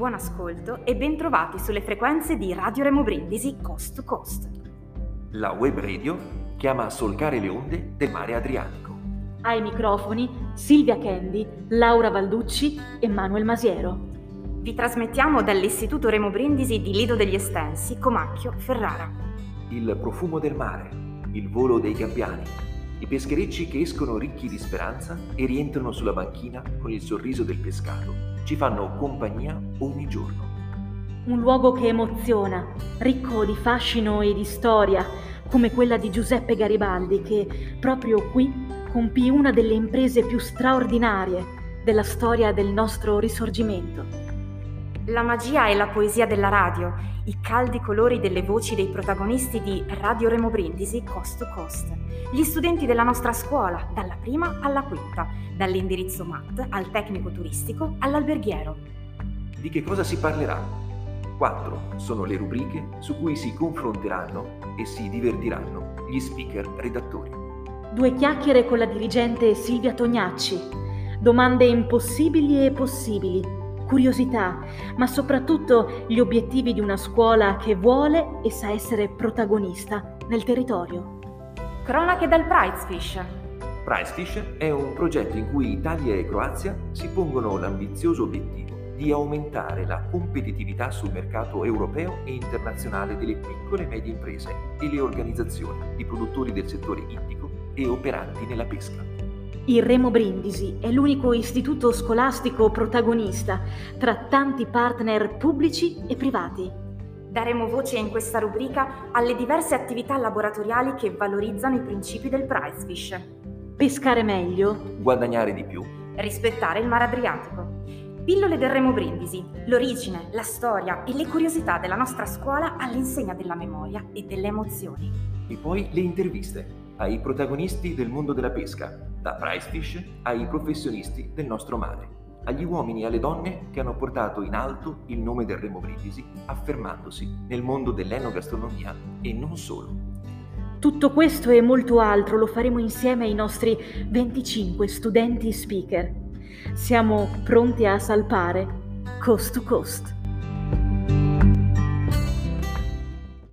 buon ascolto e bentrovati sulle frequenze di Radio Remo Brindisi Coast to Coast. La web radio chiama a solcare le onde del mare Adriatico. Ai microfoni Silvia Kendi, Laura Valducci e Manuel Masiero. Vi trasmettiamo dall'Istituto Remo Brindisi di Lido degli Estensi, Comacchio, Ferrara. Il profumo del mare, il volo dei gabbiani, i pescherecci che escono ricchi di speranza e rientrano sulla banchina con il sorriso del pescato ci fanno compagnia ogni giorno. Un luogo che emoziona, ricco di fascino e di storia, come quella di Giuseppe Garibaldi che proprio qui compì una delle imprese più straordinarie della storia del nostro risorgimento. La magia e la poesia della radio, i caldi colori delle voci dei protagonisti di Radio Remo Brindisi Coast to Coast, gli studenti della nostra scuola, dalla prima alla quinta, dall'indirizzo MAT al tecnico turistico all'alberghiero. Di che cosa si parlerà? Quattro sono le rubriche su cui si confronteranno e si divertiranno gli speaker redattori. Due chiacchiere con la dirigente Silvia Tognacci, domande impossibili e possibili curiosità, ma soprattutto gli obiettivi di una scuola che vuole e sa essere protagonista nel territorio. Cronache dal Prizefish. Prizefish è un progetto in cui Italia e Croazia si pongono l'ambizioso obiettivo di aumentare la competitività sul mercato europeo e internazionale delle piccole e medie imprese e le organizzazioni di produttori del settore ittico e operanti nella pesca. Il Remo Brindisi è l'unico istituto scolastico protagonista tra tanti partner pubblici e privati. Daremo voce in questa rubrica alle diverse attività laboratoriali che valorizzano i principi del Pricefish. Pescare meglio, guadagnare di più, rispettare il mare Adriatico. Pillole del Remo Brindisi, l'origine, la storia e le curiosità della nostra scuola all'insegna della memoria e delle emozioni. E poi le interviste ai protagonisti del mondo della pesca, da Pricefish ai professionisti del nostro mare, agli uomini e alle donne che hanno portato in alto il nome del Remo Brindisi, affermandosi nel mondo dell'enogastronomia e non solo. Tutto questo e molto altro lo faremo insieme ai nostri 25 studenti speaker. Siamo pronti a salpare coast to coast.